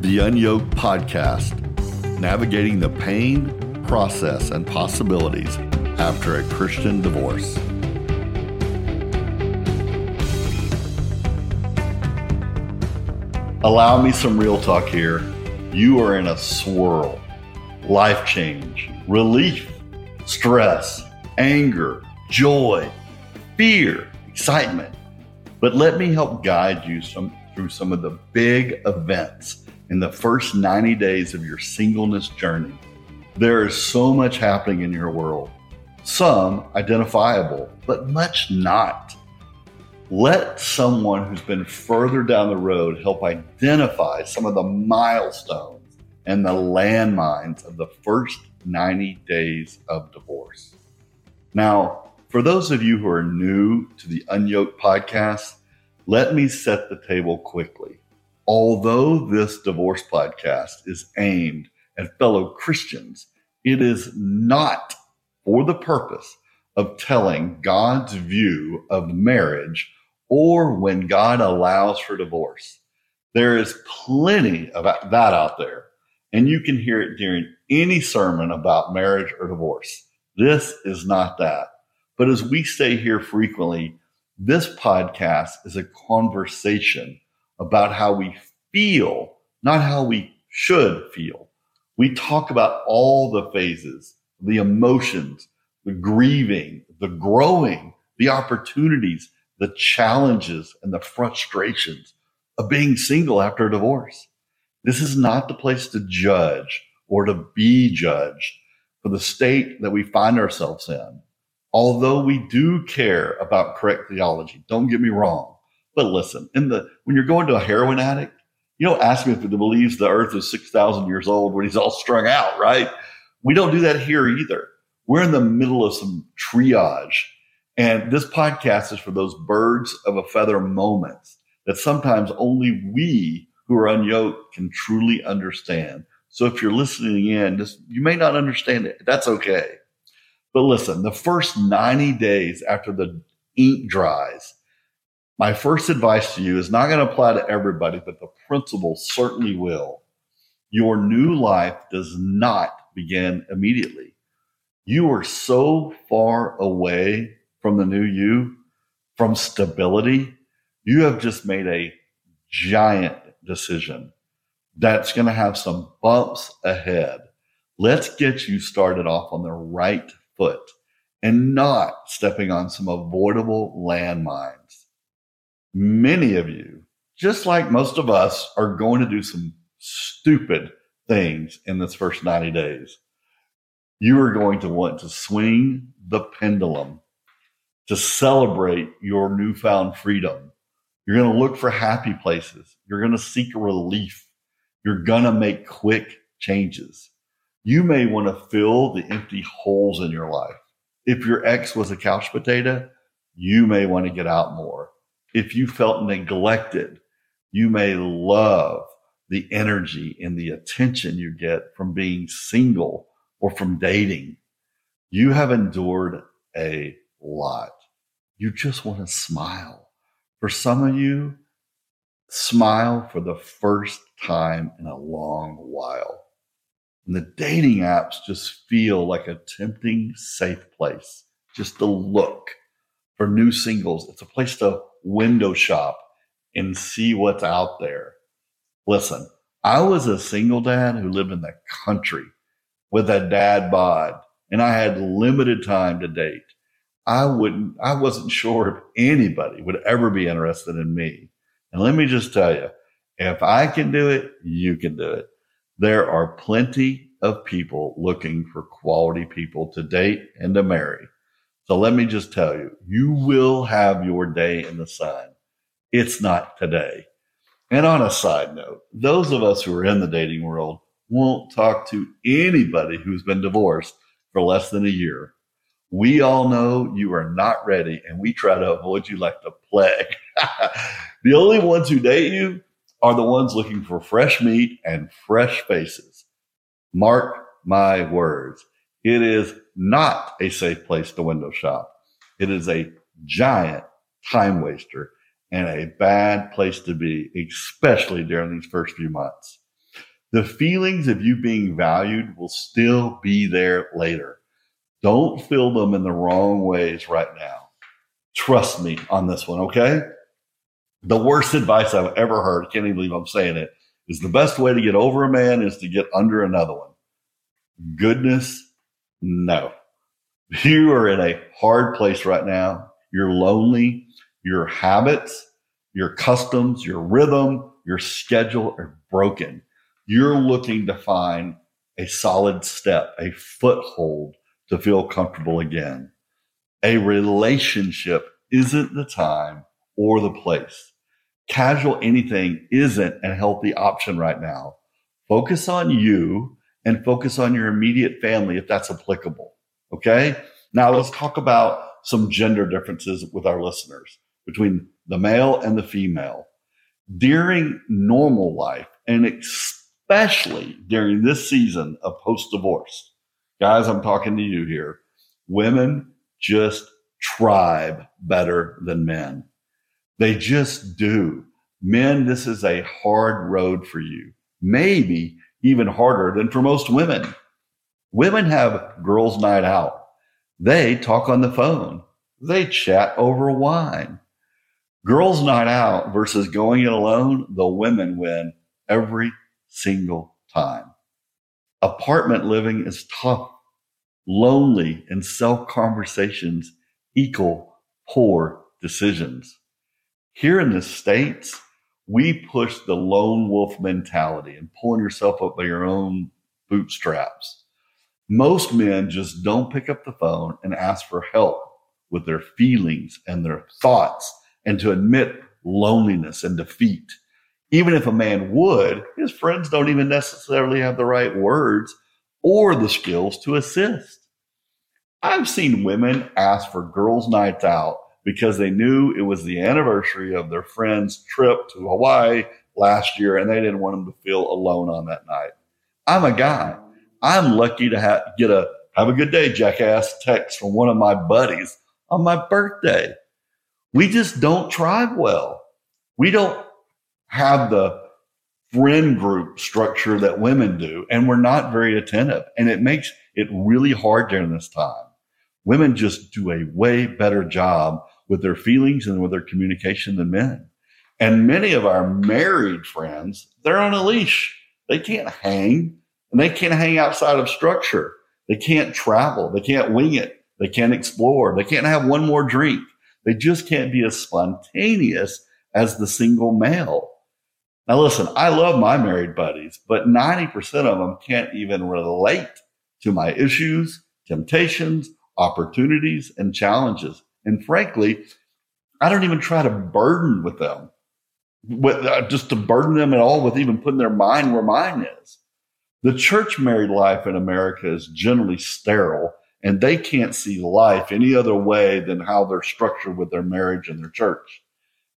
the Unyoked Podcast, navigating the pain, process, and possibilities after a Christian divorce. Allow me some real talk here. You are in a swirl, life change, relief, stress, anger, joy, fear, excitement. But let me help guide you some, through some of the big events in the first 90 days of your singleness journey. There is so much happening in your world, some identifiable, but much not. Let someone who's been further down the road help identify some of the milestones and the landmines of the first 90 days of divorce. Now, for those of you who are new to the Unyoked podcast, let me set the table quickly. Although this divorce podcast is aimed at fellow Christians, it is not for the purpose of telling God's view of marriage or when God allows for divorce. There is plenty of that out there, and you can hear it during any sermon about marriage or divorce. This is not that. But as we say here frequently, this podcast is a conversation about how we feel, not how we should feel. We talk about all the phases, the emotions, the grieving, the growing, the opportunities, the challenges, and the frustrations of being single after a divorce. This is not the place to judge or to be judged for the state that we find ourselves in although we do care about correct theology, don't get me wrong. But listen, in the when you're going to a heroin addict, you don't ask him if he believes the earth is 6,000 years old when he's all strung out, right? We don't do that here either. We're in the middle of some triage. And this podcast is for those birds of a feather moments that sometimes only we who are unyoked can truly understand. So if you're listening in, just, you may not understand it. That's okay. But listen, the first 90 days after the ink dries, my first advice to you is not going to apply to everybody, but the principle certainly will. Your new life does not begin immediately. You are so far away from the new you, from stability. You have just made a giant decision that's going to have some bumps ahead. Let's get you started off on the right foot and not stepping on some avoidable landmines. Many of you, just like most of us, are going to do some stupid things in this first 90 days. You are going to want to swing the pendulum to celebrate your newfound freedom. You're going to look for happy places. You're going to seek relief. You're going to make quick changes you may want to fill the empty holes in your life. If your ex was a couch potato, you may want to get out more. If you felt neglected, you may love the energy and the attention you get from being single or from dating. You have endured a lot. You just want to smile. For some of you, smile for the first time in a long while. And the dating apps just feel like a tempting, safe place just to look for new singles. It's a place to window shop and see what's out there. Listen, I was a single dad who lived in the country with a dad bod, and I had limited time to date. I wouldn't, I wasn't sure if anybody would ever be interested in me. And let me just tell you, if I can do it, you can do it. There are plenty of people looking for quality people to date and to marry. So let me just tell you, you will have your day in the sun. It's not today. And on a side note, those of us who are in the dating world won't talk to anybody who's been divorced for less than a year. We all know you are not ready and we try to avoid you like the plague. the only ones who date you are the ones looking for fresh meat and fresh faces. Mark my words. It is not a safe place to window shop. It is a giant time waster and a bad place to be, especially during these first few months. The feelings of you being valued will still be there later. Don't fill them in the wrong ways right now. Trust me on this one, okay? The worst advice I've ever heard, can't even believe I'm saying it, is the best way to get over a man is to get under another one. Goodness, no. You are in a hard place right now. You're lonely. Your habits, your customs, your rhythm, your schedule are broken. You're looking to find a solid step, a foothold to feel comfortable again. A relationship isn't the time or the place. Casual anything isn't a healthy option right now. Focus on you and focus on your immediate family if that's applicable. Okay. Now let's talk about some gender differences with our listeners between the male and the female. During normal life, and especially during this season of post divorce, guys, I'm talking to you here. Women just tribe better than men. They just do. Men, this is a hard road for you. Maybe even harder than for most women. Women have girls' night out. They talk on the phone. They chat over wine. Girls' night out versus going it alone, the women win every single time. Apartment living is tough, lonely, and self conversations equal poor decisions. Here in the States, we push the lone wolf mentality and pulling yourself up by your own bootstraps. Most men just don't pick up the phone and ask for help with their feelings and their thoughts and to admit loneliness and defeat. Even if a man would, his friends don't even necessarily have the right words or the skills to assist. I've seen women ask for girls' nights out because they knew it was the anniversary of their friend's trip to Hawaii last year and they didn't want them to feel alone on that night. I'm a guy. I'm lucky to have, get a have a good day, jackass text from one of my buddies on my birthday. We just don't tribe well. We don't have the friend group structure that women do, and we're not very attentive. And it makes it really hard during this time. Women just do a way better job with their feelings and with their communication than men. And many of our married friends, they're on a leash. They can't hang and they can't hang outside of structure. They can't travel. They can't wing it. They can't explore. They can't have one more drink. They just can't be as spontaneous as the single male. Now, listen, I love my married buddies, but 90% of them can't even relate to my issues, temptations, opportunities, and challenges. And frankly, I don't even try to burden with them, with, uh, just to burden them at all with even putting their mind where mine is. The church married life in America is generally sterile, and they can't see life any other way than how they're structured with their marriage and their church.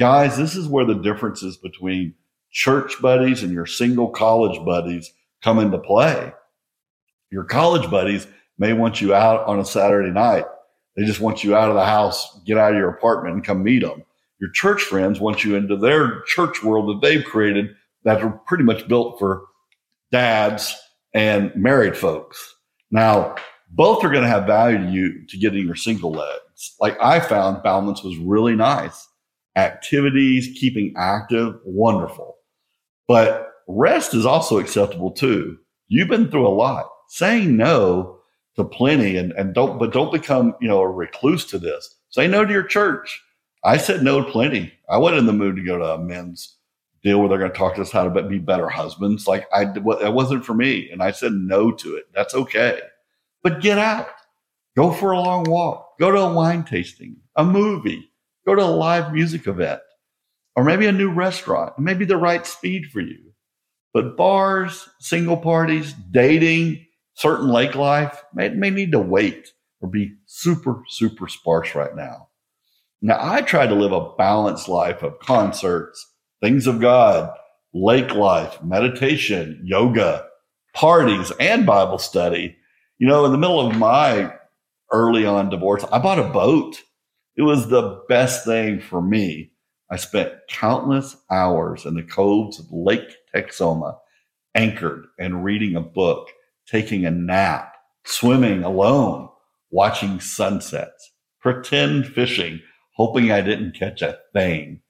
Guys, this is where the differences between church buddies and your single college buddies come into play. Your college buddies may want you out on a Saturday night they just want you out of the house, get out of your apartment and come meet them. Your church friends want you into their church world that they've created that are pretty much built for dads and married folks. Now, both are going to have value to you to getting your single legs. Like I found balance was really nice. Activities, keeping active, wonderful. But rest is also acceptable too. You've been through a lot. Saying no to plenty and, and don't but don't become you know a recluse to this. Say no to your church. I said no to plenty. I wasn't in the mood to go to a men's deal where they're going to talk to us how to be better husbands. Like i it wasn't for me and i said no to it. That's okay. But get out. Go for a long walk. Go to a wine tasting a movie. Go to a live music event. Or maybe a new restaurant. Maybe the right speed for you. But bars single parties dating certain lake life may, may need to wait or be super, super sparse right now. Now, I try to live a balanced life of concerts, things of God, lake life, meditation, yoga, parties, and Bible study. You know, in the middle of my early on divorce, I bought a boat. It was the best thing for me. I spent countless hours in the coves of Lake Texoma anchored and reading a book, taking a nap, swimming alone, watching sunsets, pretend fishing, hoping I didn't catch a thing.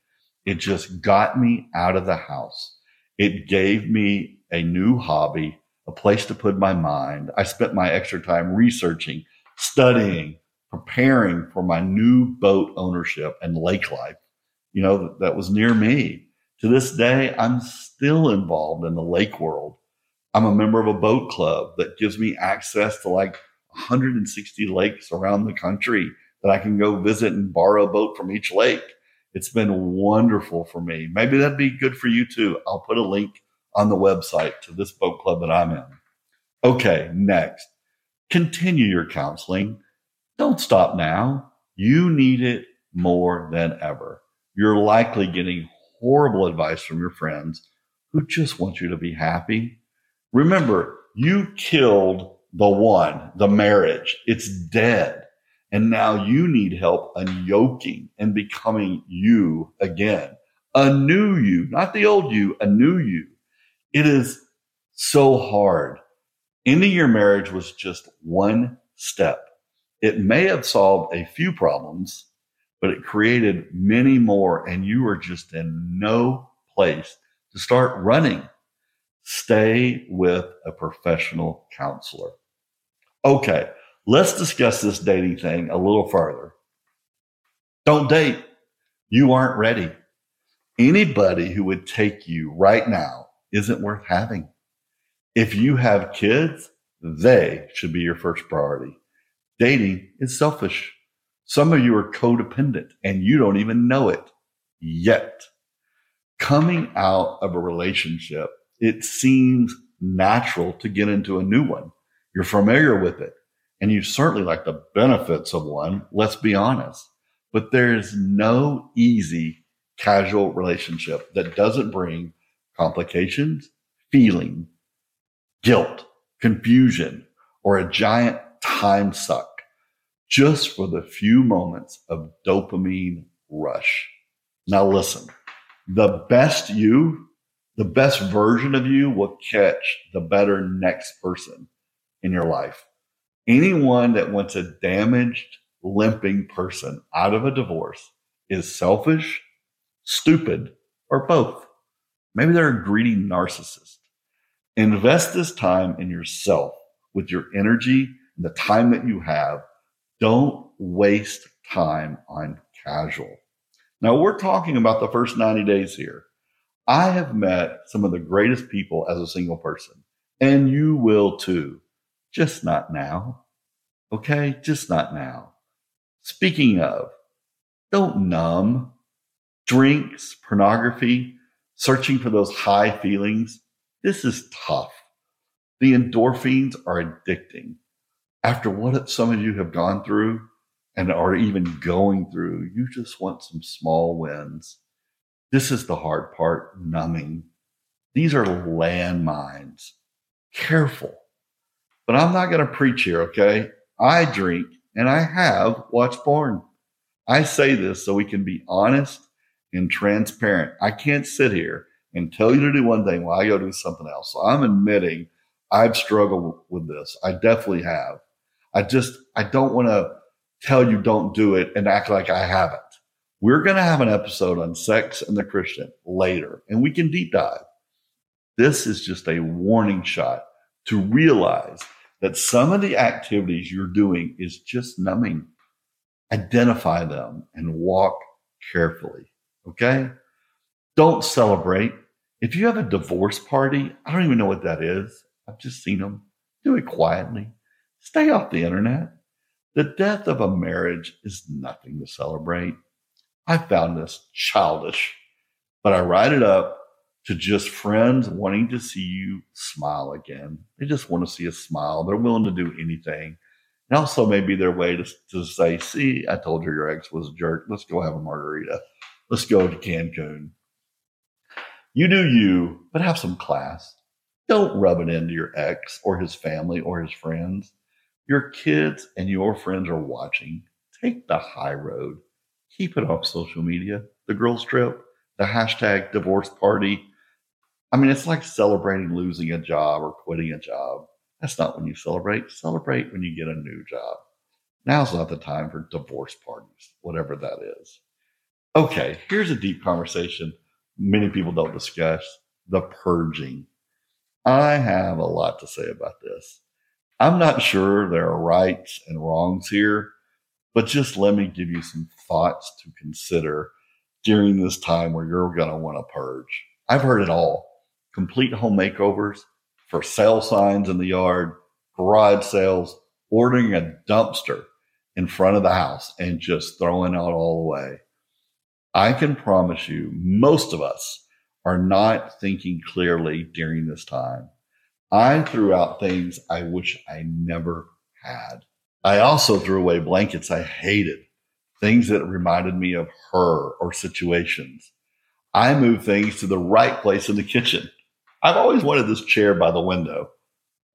It just got me out of the house. It gave me a new hobby, a place to put my mind. I spent my extra time researching, studying, preparing for my new boat ownership and lake life. You know, that was near me. To this day, I'm still involved in the lake world. I'm a member of a boat club that gives me access to like 160 lakes around the country that I can go visit and borrow a boat from each lake. It's been wonderful for me. Maybe that'd be good for you too. I'll put a link on the website to this boat club that I'm in. Okay, next, continue your counseling. Don't stop now. You need it more than ever. You're likely getting horrible advice from your friends who just want you to be happy. Remember, you killed the one, the marriage. It's dead. And now you need help unyoking and becoming you again. A new you, not the old you, a new you. It is so hard. Ending your marriage was just one step. It may have solved a few problems, but it created many more, and you are just in no place to start running. Stay with a professional counselor. Okay, let's discuss this dating thing a little further. Don't date. You aren't ready. Anybody who would take you right now isn't worth having. If you have kids, they should be your first priority. Dating is selfish. Some of you are codependent and you don't even know it yet. Coming out of a relationship, it seems natural to get into a new one. You're familiar with it and you certainly like the benefits of one. Let's be honest. But there is no easy casual relationship that doesn't bring complications, feeling, guilt, confusion, or a giant time suck just for the few moments of dopamine rush. Now listen, the best you, the best version of you will catch the better next person in your life. Anyone that wants a damaged, limping person out of a divorce is selfish, stupid, or both. Maybe they're a greedy narcissist. Invest this time in yourself with your energy and the time that you have don't waste time on casual. Now, we're talking about the first 90 days here. I have met some of the greatest people as a single person, and you will too. Just not now. Okay? Just not now. Speaking of, don't numb. Drinks, pornography, searching for those high feelings. This is tough. The endorphins are addicting after what some of you have gone through and are even going through, you just want some small wins. This is the hard part numbing. These are landmines. Careful. But I'm not going to preach here, okay? I drink and I have watched porn. I say this so we can be honest and transparent. I can't sit here and tell you to do one thing while I go do something else. So I'm admitting I've struggled with this. I definitely have. I just, I don't want to tell you don't do it and act like I haven't. We're going to have an episode on sex and the Christian later, and we can deep dive. This is just a warning shot to realize that some of the activities you're doing is just numbing. Identify them and walk carefully. Okay. Don't celebrate. If you have a divorce party, I don't even know what that is. I've just seen them. Do it quietly. Stay off the internet. The death of a marriage is nothing to celebrate. I found this childish, but I write it up to just friends wanting to see you smile again. They just want to see a smile. They're willing to do anything. And also maybe their way to, to say, see, I told you your ex was a jerk. Let's go have a margarita. Let's go to Cancun. You do you, but have some class. Don't rub it into your ex or his family or his friends. Your kids and your friends are watching. Take the high road. Keep it off social media. The girls trip, the hashtag divorce party. I mean, it's like celebrating losing a job or quitting a job. That's not when you celebrate. Celebrate when you get a new job. Now's not the time for divorce parties, whatever that is. Okay, here's a deep conversation many people don't discuss the purging. I have a lot to say about this. I'm not sure there are rights and wrongs here, but just let me give you some thoughts to consider during this time where you're going to want to purge. I've heard it all complete home makeovers, for sale signs in the yard, garage sales, ordering a dumpster in front of the house and just throwing out all away. I can promise you, most of us are not thinking clearly during this time. I threw out things I wish I never had. I also threw away blankets I hated, things that reminded me of her or situations. I moved things to the right place in the kitchen. I've always wanted this chair by the window.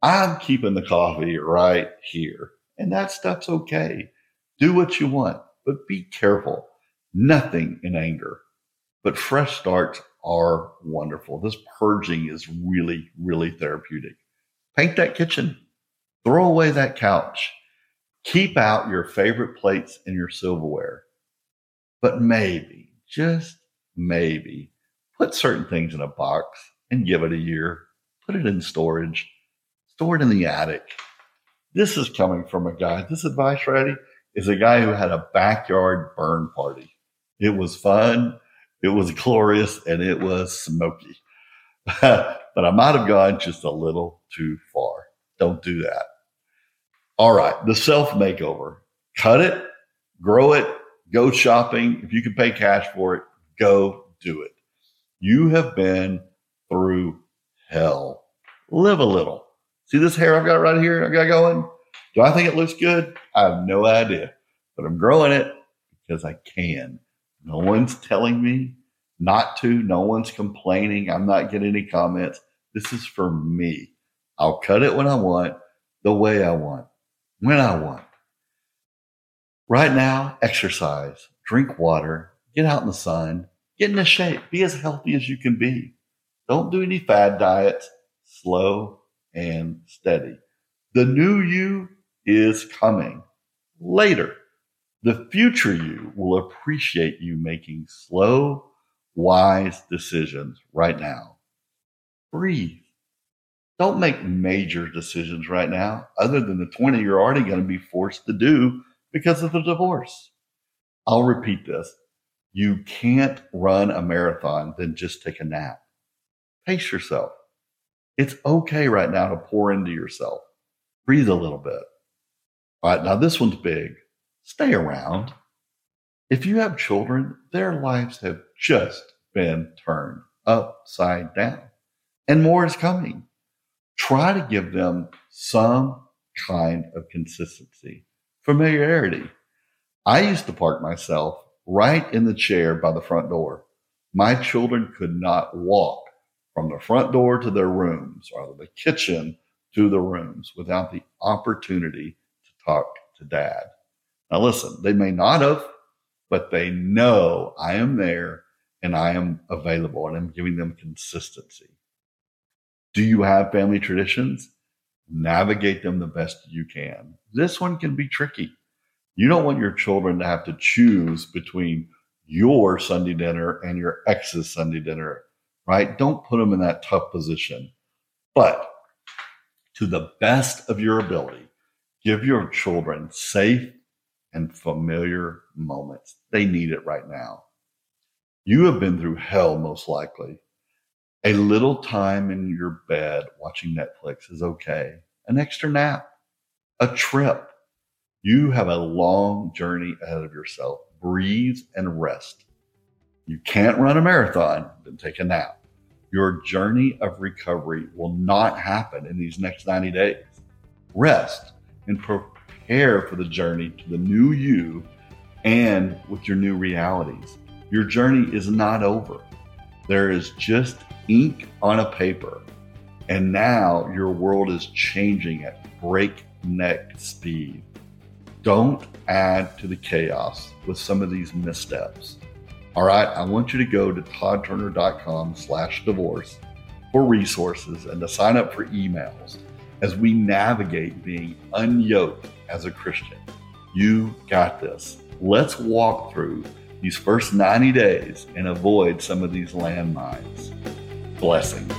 I'm keeping the coffee right here. And that stuff's okay. Do what you want, but be careful. Nothing in anger. But fresh starts are wonderful. This purging is really, really therapeutic. Paint that kitchen. Throw away that couch. Keep out your favorite plates and your silverware. But maybe, just maybe, put certain things in a box and give it a year. Put it in storage. Store it in the attic. This is coming from a guy. This advice, ready, is a guy who had a backyard burn party. It was fun. It was glorious and it was smoky. but I might have gone just a little too far. Don't do that. All right. The self makeover. Cut it, grow it, go shopping. If you can pay cash for it, go do it. You have been through hell. Live a little. See this hair I've got right here? I got going. Do I think it looks good? I have no idea, but I'm growing it because I can. No one's telling me not to. No one's complaining. I'm not getting any comments. This is for me. I'll cut it when I want, the way I want, when I want. Right now, exercise, drink water, get out in the sun, get into shape, be as healthy as you can be. Don't do any fad diets, slow and steady. The new you is coming later. The future you will appreciate you making slow, wise decisions right now. Breathe. Don't make major decisions right now, other than the 20 you're already going to be forced to do because of the divorce. I'll repeat this. You can't run a marathon, then just take a nap. Pace yourself. It's okay right now to pour into yourself. Breathe a little bit. All right, now this one's big stay around. If you have children, their lives have just been turned upside down, and more is coming. Try to give them some kind of consistency, familiarity. I used to park myself right in the chair by the front door. My children could not walk from the front door to their rooms or the kitchen to the rooms without the opportunity to talk to dad. Now, listen, they may not have, but they know I am there and I am available and I'm giving them consistency. Do you have family traditions? Navigate them the best you can. This one can be tricky. You don't want your children to have to choose between your Sunday dinner and your ex's Sunday dinner, right? Don't put them in that tough position. But to the best of your ability, give your children safe and familiar moments. They need it right now. You have been through hell, most likely. A little time in your bed watching Netflix is okay. An extra nap, a trip. You have a long journey ahead of yourself. Breathe and rest. You can't run a marathon, then take a nap. Your journey of recovery will not happen in these next 90 days. Rest and prepare for the journey to the new you and with your new realities. Your journey is not over. There is just ink on a paper. And now your world is changing at breakneck speed. Don't add to the chaos with some of these missteps. All right, I want you to go to toddturner.com slash divorce for resources and to sign up for emails as we navigate being unyoked as a Christian. You got this. Let's walk through these first 90 days and avoid some of these landmines. Blessings.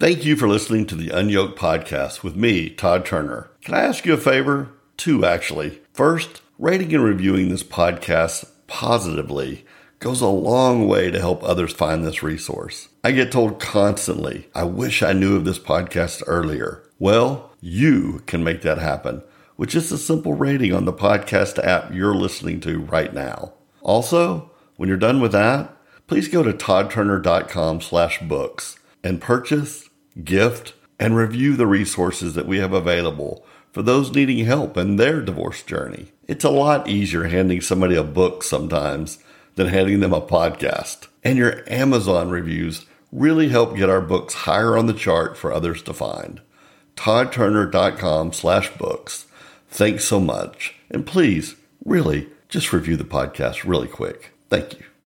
Thank you for listening to the Unyoked Podcast with me, Todd Turner. Can I ask you a favor? Two, actually. First, rating and reviewing this podcast positively goes a long way to help others find this resource. I get told constantly, I wish I knew of this podcast earlier. Well, you can make that happen with just a simple rating on the podcast app you're listening to right now. Also, when you're done with that, please go to toddturner.com slash books and purchase gift, and review the resources that we have available for those needing help in their divorce journey. It's a lot easier handing somebody a book sometimes than handing them a podcast. And your Amazon reviews really help get our books higher on the chart for others to find. ToddTurner.com slash books. Thanks so much. And please, really, just review the podcast really quick. Thank you.